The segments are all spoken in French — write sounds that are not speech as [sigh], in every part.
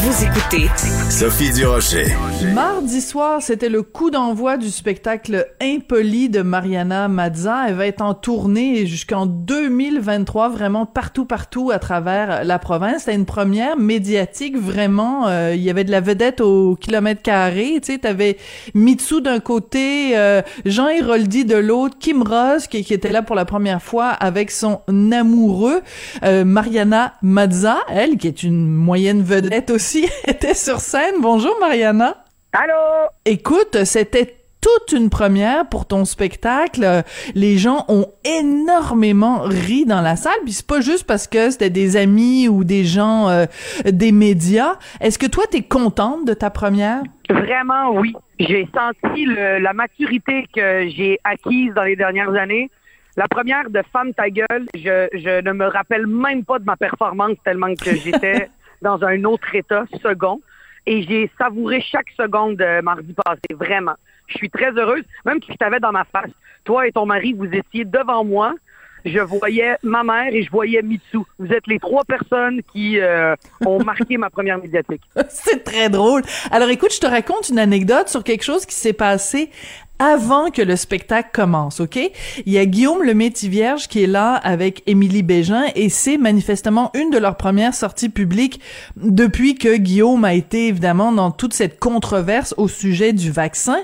Vous écoutez Sophie Durocher. Mardi soir, c'était le coup d'envoi du spectacle Impoli de Mariana Mazza. Elle va être en tournée jusqu'en 2023, vraiment partout, partout à travers la province. C'était une première médiatique, vraiment. Euh, il y avait de la vedette au kilomètre carré. Tu sais, t'avais Mitsu d'un côté, euh, Jean Héroldi de l'autre, Kim Ross qui, qui, était là pour la première fois avec son amoureux, euh, Mariana Mazza, elle qui est une moyenne vedette aussi [laughs] était sur scène. Bonjour Mariana. Allô? Écoute, c'était toute une première pour ton spectacle. Les gens ont énormément ri dans la salle, puis c'est pas juste parce que c'était des amis ou des gens euh, des médias. Est-ce que toi t'es contente de ta première? Vraiment oui. J'ai senti la maturité que j'ai acquise dans les dernières années. La première de Femme ta gueule, je, je ne me rappelle même pas de ma performance tellement que j'étais [laughs] dans un autre état second. Et j'ai savouré chaque seconde de mardi passé, vraiment. Je suis très heureuse, même si je t'avais dans ma face. Toi et ton mari, vous étiez devant moi. Je voyais ma mère et je voyais Mitsu. Vous êtes les trois personnes qui euh, ont marqué ma première médiatique. [laughs] C'est très drôle. Alors écoute, je te raconte une anecdote sur quelque chose qui s'est passé avant que le spectacle commence, OK? Il y a Guillaume le Métis-Vierge qui est là avec Émilie Bégin et c'est manifestement une de leurs premières sorties publiques depuis que Guillaume a été évidemment dans toute cette controverse au sujet du vaccin.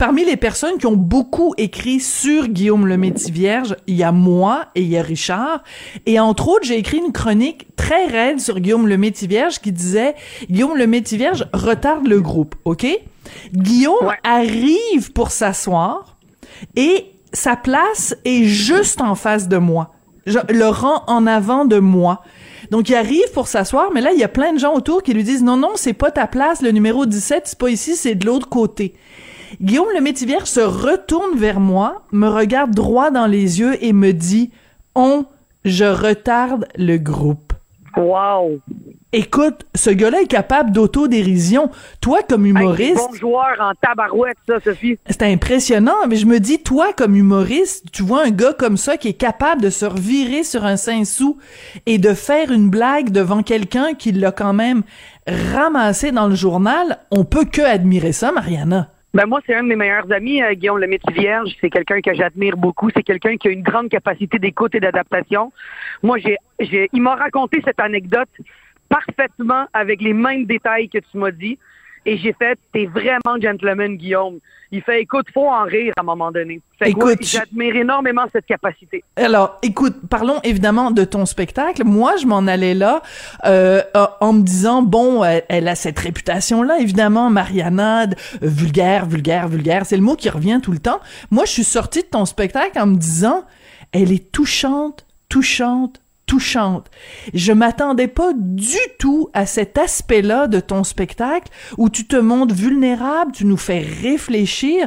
Parmi les personnes qui ont beaucoup écrit sur Guillaume le Métis-Vierge, il y a moi et il y a Richard. Et entre autres, j'ai écrit une chronique très raide sur Guillaume le Métis-Vierge qui disait Guillaume le Métis-Vierge retarde le groupe, OK? Guillaume arrive pour s'asseoir et sa place est juste en face de moi. Je, le rang en avant de moi. Donc il arrive pour s'asseoir, mais là il y a plein de gens autour qui lui disent non non, c'est pas ta place, le numéro 17, c'est pas ici, c'est de l'autre côté. Guillaume le Métivier se retourne vers moi, me regarde droit dans les yeux et me dit "On, je retarde le groupe." Wow. Écoute, ce gars-là est capable d'autodérision. Toi, comme humoriste. bon joueur en tabarouette, ça, Sophie. C'est impressionnant, mais je me dis, toi, comme humoriste, tu vois un gars comme ça qui est capable de se revirer sur un cinq-sous et de faire une blague devant quelqu'un qui l'a quand même ramassé dans le journal. On peut que admirer ça, Mariana. Ben moi, c'est un de mes meilleurs amis, euh, Guillaume Lemaitre Vierge. C'est quelqu'un que j'admire beaucoup. C'est quelqu'un qui a une grande capacité d'écoute et d'adaptation. Moi, j'ai, j'ai, il m'a raconté cette anecdote parfaitement avec les mêmes détails que tu m'as dit. Et j'ai fait, t'es vraiment gentleman, Guillaume. Il fait, écoute, faut en rire à un moment donné. Fait écoute, j'admire énormément cette capacité. Alors, écoute, parlons évidemment de ton spectacle. Moi, je m'en allais là euh, en me disant, bon, elle, a cette réputation-là, évidemment, Mariana, vulgaire, vulgaire, vulgaire. C'est le mot qui revient tout le temps. Moi, je suis sortie de ton spectacle en me disant, elle est touchante, touchante, touchante. Je m'attendais pas du tout à cet aspect-là de ton spectacle où tu te montres vulnérable, tu nous fais réfléchir.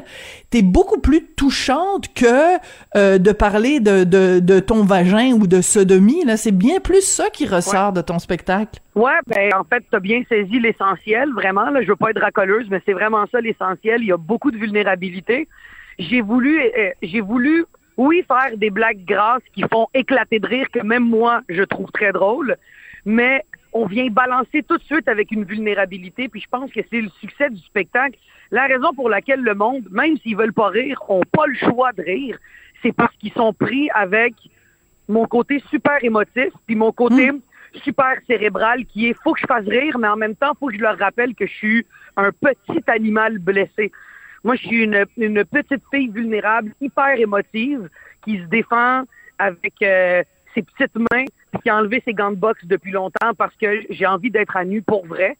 T'es beaucoup plus touchante que euh, de parler de, de, de, ton vagin ou de sodomie. Là, c'est bien plus ça qui ressort de ton spectacle. Ouais, ben en fait, t'as bien saisi l'essentiel, vraiment. Là, je veux pas être racoleuse, mais c'est vraiment ça l'essentiel. Il y a beaucoup de vulnérabilité. J'ai voulu, euh, j'ai voulu oui, faire des blagues grasses qui font éclater de rire, que même moi, je trouve très drôle, mais on vient balancer tout de suite avec une vulnérabilité, puis je pense que c'est le succès du spectacle. La raison pour laquelle le monde, même s'ils veulent pas rire, ont pas le choix de rire, c'est parce qu'ils sont pris avec mon côté super émotif, puis mon côté hmm. super cérébral qui est faut que je fasse rire, mais en même temps, faut que je leur rappelle que je suis un petit animal blessé. Moi, je suis une, une petite fille vulnérable, hyper émotive, qui se défend avec euh, ses petites mains, qui a enlevé ses gants de boxe depuis longtemps parce que j'ai envie d'être à nu pour vrai.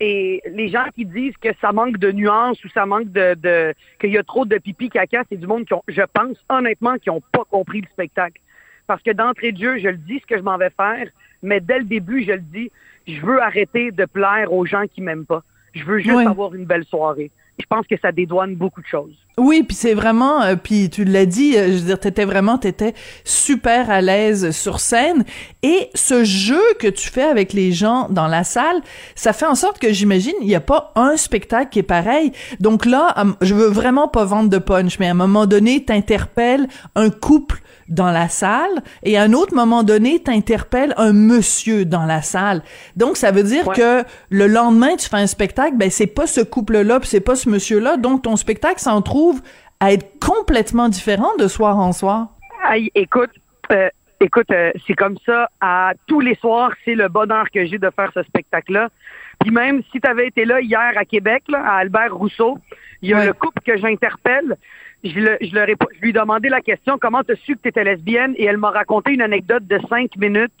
Et les gens qui disent que ça manque de nuances ou ça manque de, de qu'il y a trop de pipi caca, c'est du monde qui ont, je pense honnêtement, qui n'ont pas compris le spectacle. Parce que d'entrée de jeu, je le dis ce que je m'en vais faire, mais dès le début, je le dis, je veux arrêter de plaire aux gens qui m'aiment pas. Je veux juste avoir une belle soirée je pense que ça dédouane beaucoup de choses. Oui, puis c'est vraiment, euh, puis tu l'as dit, euh, je veux dire, t'étais vraiment, t'étais super à l'aise sur scène, et ce jeu que tu fais avec les gens dans la salle, ça fait en sorte que j'imagine il n'y a pas un spectacle qui est pareil. Donc là, je veux vraiment pas vendre de punch, mais à un moment donné, t'interpelles un couple dans la salle et à un autre moment donné, t'interpelles un monsieur dans la salle. Donc ça veut dire que le lendemain, tu fais un spectacle, ben c'est pas ce couple-là, c'est pas ce monsieur-là, donc ton spectacle s'en trouve à être complètement différent de soir en soir? Aïe, écoute, euh, écoute, euh, c'est comme ça à tous les soirs, c'est le bonheur que j'ai de faire ce spectacle-là. Puis même si tu avais été là hier à Québec, là, à Albert Rousseau, il y a le couple que j'interpelle je, le, je, leur ai, je lui ai demandé la question comment tu as su que tu étais lesbienne? Et elle m'a raconté une anecdote de cinq minutes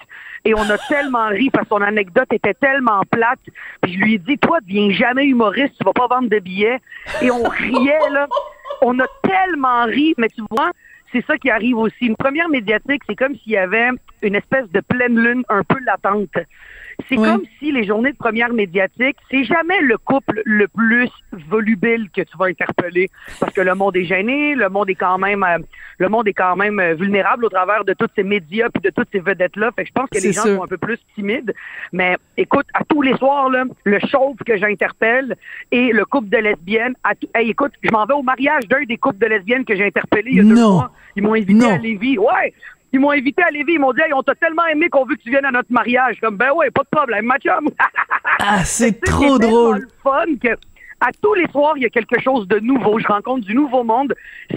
et on a [laughs] tellement ri parce que son anecdote était tellement plate. Puis je lui ai dit toi deviens jamais humoriste, tu vas pas vendre de billets et on riait là. [laughs] On a tellement ri, mais tu vois, c'est ça qui arrive aussi. Une première médiatique, c'est comme s'il y avait une espèce de pleine lune un peu latente. C'est comme si les journées de première médiatique, c'est jamais le couple le plus volubile que tu vas interpeller. Parce que le monde est gêné, le monde est quand même euh, le monde est quand même euh, vulnérable au travers de tous ces médias puis de toutes ces vedettes là. Fait que je pense que les gens sont un peu plus timides, mais écoute, à tous les soirs là, le chauve que j'interpelle et le couple de lesbiennes, à hey, écoute, je m'en vais au mariage d'un des couples de lesbiennes que j'ai interpellé il y a deux mois. Ils m'ont invité à Lévis. Ouais, ils m'ont invité à Lévis. Ils m'ont dit, hey, on t'a tellement aimé qu'on veut que tu viennes à notre mariage. Comme, ben ouais, pas de problème, ma [laughs] ah, c'est trop drôle. le fun que, à tous les soirs, il y a quelque chose de nouveau. Je rencontre du nouveau monde.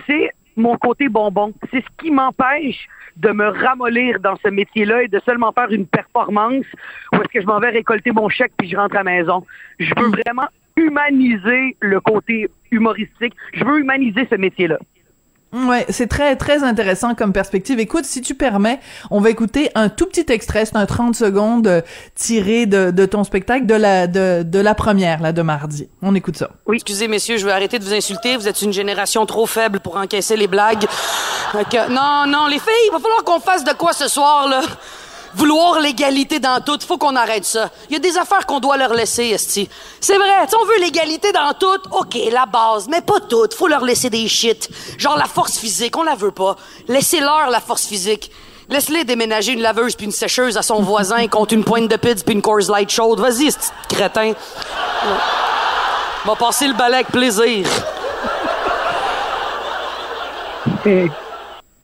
C'est mon côté bonbon. C'est ce qui m'empêche de me ramollir dans ce métier-là et de seulement faire une performance où est-ce que je m'en vais récolter mon chèque puis je rentre à la maison. Je veux mm. vraiment humaniser le côté humoristique. Je veux humaniser ce métier-là. Ouais, c'est très très intéressant comme perspective. Écoute, si tu permets, on va écouter un tout petit extrait, c'est un 30 secondes euh, tiré de, ton spectacle de la de la première là de mardi. On écoute ça. Oui, excusez messieurs, je vais arrêter de vous insulter, vous êtes une génération trop faible pour encaisser les blagues. non non, les filles, il va falloir qu'on fasse de quoi ce soir là vouloir l'égalité dans tout, faut qu'on arrête ça. Il y a des affaires qu'on doit leur laisser, esti. C'est vrai, si on veut l'égalité dans tout, OK, la base, mais pas toutes. Faut leur laisser des shit. Genre la force physique, on la veut pas. Laissez-leur la force physique. Laisse-les déménager une laveuse puis une sécheuse à son voisin [laughs] contre une pointe de pizza puis une Coors Light chaude. Vas-y, ce crétin. Va passer le balai avec plaisir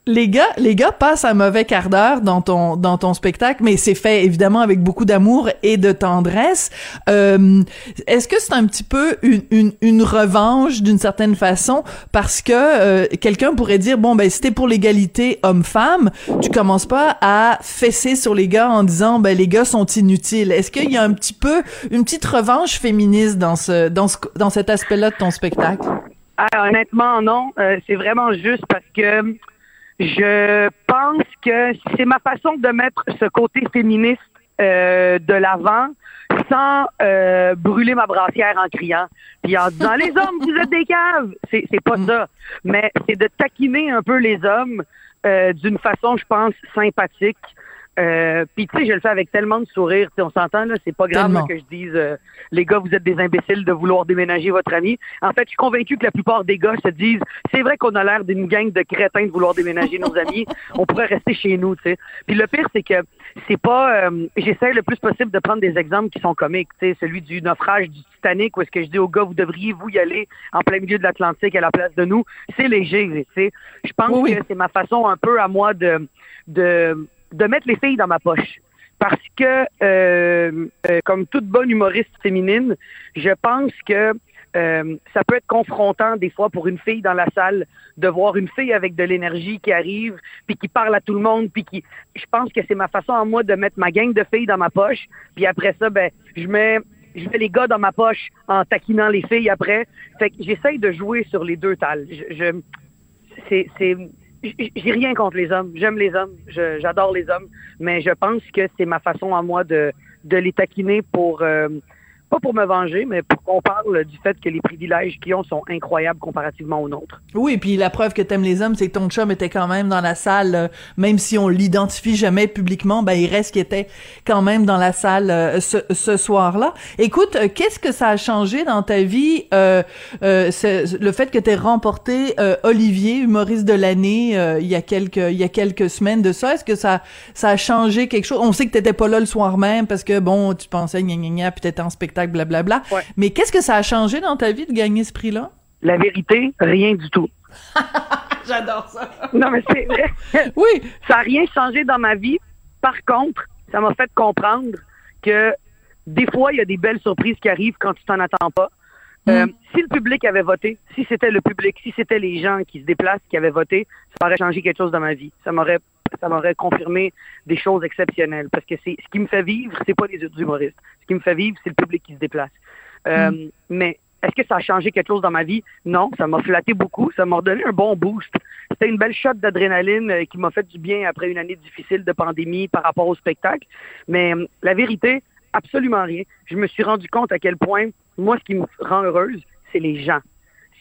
les gars, les gars passent un mauvais quart d'heure dans ton dans ton spectacle, mais c'est fait évidemment avec beaucoup d'amour et de tendresse. Euh, Est-ce que c'est un petit peu une, une, une revanche d'une certaine façon? Parce que euh, quelqu'un pourrait dire bon ben c'était pour l'égalité homme-femme, tu commences pas à fesser sur les gars en disant ben les gars sont inutiles. Est-ce qu'il y a un petit peu une petite revanche féministe dans ce dans ce dans cet aspect-là de ton spectacle? Ah, honnêtement non, euh, c'est vraiment juste parce que je pense que c'est ma façon de mettre ce côté féministe euh, de l'avant sans euh, brûler ma brassière en criant puis en disant les hommes vous êtes des caves c'est c'est pas ça. Mais c'est de taquiner un peu les hommes euh, d'une façon je pense sympathique euh, Puis tu sais, je le fais avec tellement de sourire. on s'entend là, c'est pas grave que je dise euh, les gars, vous êtes des imbéciles de vouloir déménager votre ami. En fait, je suis convaincu que la plupart des gars se disent c'est vrai qu'on a l'air d'une gang de crétins de vouloir déménager nos amis. On pourrait rester chez nous, tu sais. Puis le pire, c'est que c'est pas. Euh, j'essaie le plus possible de prendre des exemples qui sont comiques. Tu sais, celui du naufrage du Titanic, où est-ce que je dis aux gars, vous devriez vous y aller en plein milieu de l'Atlantique à la place de nous. C'est léger, tu sais. Je pense que c'est ma façon un peu à moi de de de mettre les filles dans ma poche. Parce que, euh, euh, comme toute bonne humoriste féminine, je pense que euh, ça peut être confrontant des fois pour une fille dans la salle de voir une fille avec de l'énergie qui arrive, puis qui parle à tout le monde, puis qui... Je pense que c'est ma façon à moi de mettre ma gang de filles dans ma poche, puis après ça, ben, je mets je mets les gars dans ma poche en taquinant les filles après. Fait que j'essaye de jouer sur les deux tales. Je, je c'est j'ai rien contre les hommes. J'aime les hommes. J'adore les hommes. Mais je pense que c'est ma façon à moi de, de les taquiner pour, euh, pas pour me venger, mais pour qu'on parle du fait que les privilèges qu'ils ont sont incroyables comparativement aux nôtres. Oui, puis la preuve que t'aimes les hommes, c'est que ton chum était quand même dans la salle, euh, même si on l'identifie jamais publiquement, ben il reste qu'il était quand même dans la salle euh, ce, soir-là. Écoute, euh, qu'est-ce que ça a changé dans ta vie, le fait que t'aies remporté Olivier, humoriste de l'année, il y a quelques il y a quelques semaines de ça? Est-ce que ça ça a changé quelque chose? On sait que t'étais pas là le soir même parce que bon, tu pensais gna gna gna, puis t'étais en spectacle blablabla. Mais qu'est-ce que ça a changé dans ta vie de gagner ce prix-là? La vérité, rien du tout. [laughs] J'adore ça. Non, mais c'est vrai. [laughs] oui. Ça n'a rien changé dans ma vie. Par contre, ça m'a fait comprendre que des fois, il y a des belles surprises qui arrivent quand tu t'en attends pas. Euh, mm. si le public avait voté, si c'était le public, si c'était les gens qui se déplacent qui avaient voté, ça aurait changé quelque chose dans ma vie. Ça m'aurait ça m'aurait confirmé des choses exceptionnelles. Parce que c'est ce qui me fait vivre, c'est pas les humoristes. Ce qui me fait vivre, c'est le public qui se déplace. Euh, mm. Mais est-ce que ça a changé quelque chose dans ma vie? Non, ça m'a flatté beaucoup. Ça m'a redonné un bon boost. C'était une belle shot d'adrénaline euh, qui m'a fait du bien après une année difficile de pandémie par rapport au spectacle. Mais euh, la vérité, absolument rien. Je me suis rendu compte à quel point, moi, ce qui me rend heureuse, c'est les gens.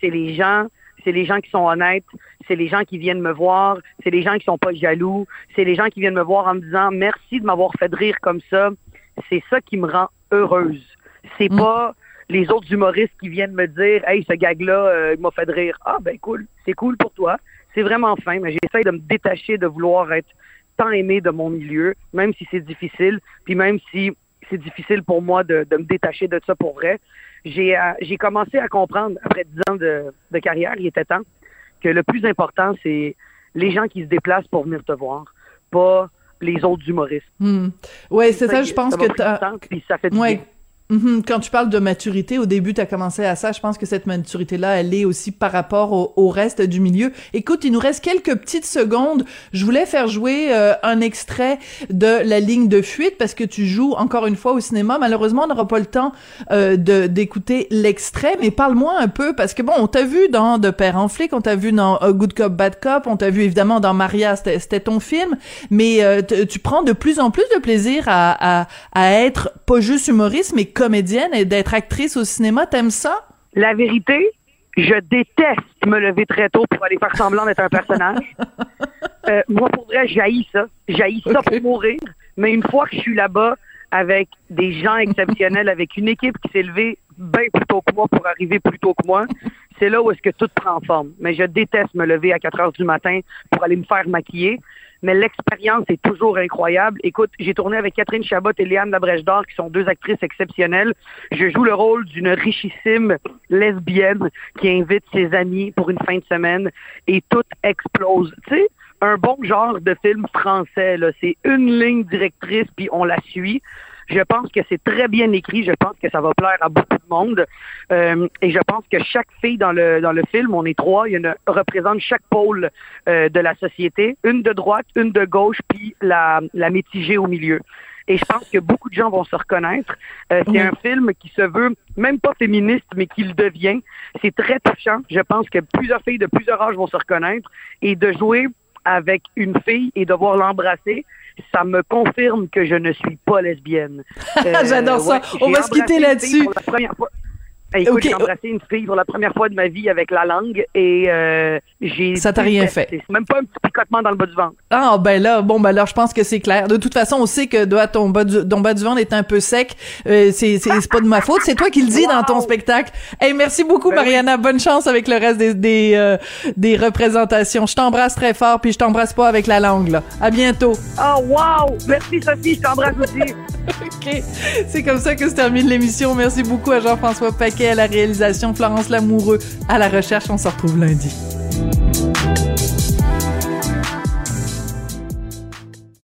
C'est les gens c'est les gens qui sont honnêtes, c'est les gens qui viennent me voir, c'est les gens qui sont pas jaloux, c'est les gens qui viennent me voir en me disant merci de m'avoir fait rire comme ça. C'est ça qui me rend heureuse. C'est mm. pas les autres humoristes qui viennent me dire hey ce gag là euh, m'a fait rire. Ah ben cool, c'est cool pour toi. C'est vraiment fin, mais j'essaie de me détacher de vouloir être tant aimé de mon milieu, même si c'est difficile, puis même si c'est difficile pour moi de, de me détacher de ça pour vrai j'ai euh, j'ai commencé à comprendre, après dix ans de, de carrière, il était temps, que le plus important, c'est les gens qui se déplacent pour venir te voir, pas les autres humoristes. Hmm. Ouais, c'est ça, je pense que ça fait du bien. Mhm. Quand tu parles de maturité, au début, tu as commencé à ça. Je pense que cette maturité-là, elle est aussi par rapport au, reste du milieu. Écoute, il nous reste quelques petites secondes. Je voulais faire jouer euh, un extrait de La ligne de fuite parce que tu joues encore une fois au cinéma. Malheureusement, on n'aura pas le temps euh, d'écouter l'extrait, mais parle-moi un peu parce que bon, on t'a vu dans De Père en flic, on t'a vu dans Good Cop Bad Cop, on t'a vu évidemment dans Maria, c'était ton film, mais euh, tu prends de plus en plus de plaisir à, à, à être pas juste humoriste, mais comédienne et d'être actrice au cinéma. T'aimes ça? La vérité, je déteste me lever très tôt pour aller faire semblant d'être un personnage. [laughs] Euh, moi, pour vrai, j'haïs ça. J'haïs ça pour mourir. Mais une fois que je suis là-bas avec des gens exceptionnels, avec une équipe qui s'est levée bien plus tôt que moi pour arriver plus tôt que moi, c'est là où est-ce que tout prend forme. Mais je déteste me lever à 4 heures du matin pour aller me faire maquiller mais l'expérience est toujours incroyable. Écoute, j'ai tourné avec Catherine Chabot et Léane Labrèche d'Or, qui sont deux actrices exceptionnelles. Je joue le rôle d'une richissime lesbienne qui invite ses amis pour une fin de semaine et tout explose. Tu sais, un bon genre de film français, là. C'est une ligne directrice, puis on la suit. Je pense que c'est très bien écrit. Je pense que ça va plaire à beaucoup de monde. Euh, et je pense que chaque fille dans le dans le film, on est trois, il y en a, représente chaque pôle euh, de la société, une de droite, une de gauche, puis la, la mitigée au milieu. Et je pense que beaucoup de gens vont se reconnaître. Euh, c'est un film qui se veut même pas féministe, mais qui le devient. C'est très touchant. Je pense que plusieurs filles de plusieurs âges vont se reconnaître. Et de jouer avec une fille et devoir l'embrasser, ça me confirme que je ne suis pas lesbienne. [laughs] J'adore ça. On va se quitter là-dessus. Écoute, j'ai embrassé une fille pour la première fois de ma vie avec la langue et euh, j'ai... Ça t'a rien fait. C'est même pas un petit picotement dans le bas du ventre. Ah ben là, bon ben là, je pense que c'est clair. De toute façon, on sait que doit, ton, bas du, ton bas du ventre est un peu sec. Euh, c'est, pas de ma faute. C'est toi qui le dis dans ton spectacle. Hey, merci beaucoup, ben Mariana. Bonne chance avec le reste des, des, euh, des représentations. Je t'embrasse très fort, puis je t'embrasse pas avec la langue, là. À bientôt. Oh wow! Merci Sophie, je t'embrasse aussi. [laughs] OK. C'est comme ça que se termine l'émission. Merci beaucoup à Jean-François à la réalisation, Florence Lamoureux à la recherche. On se retrouve lundi.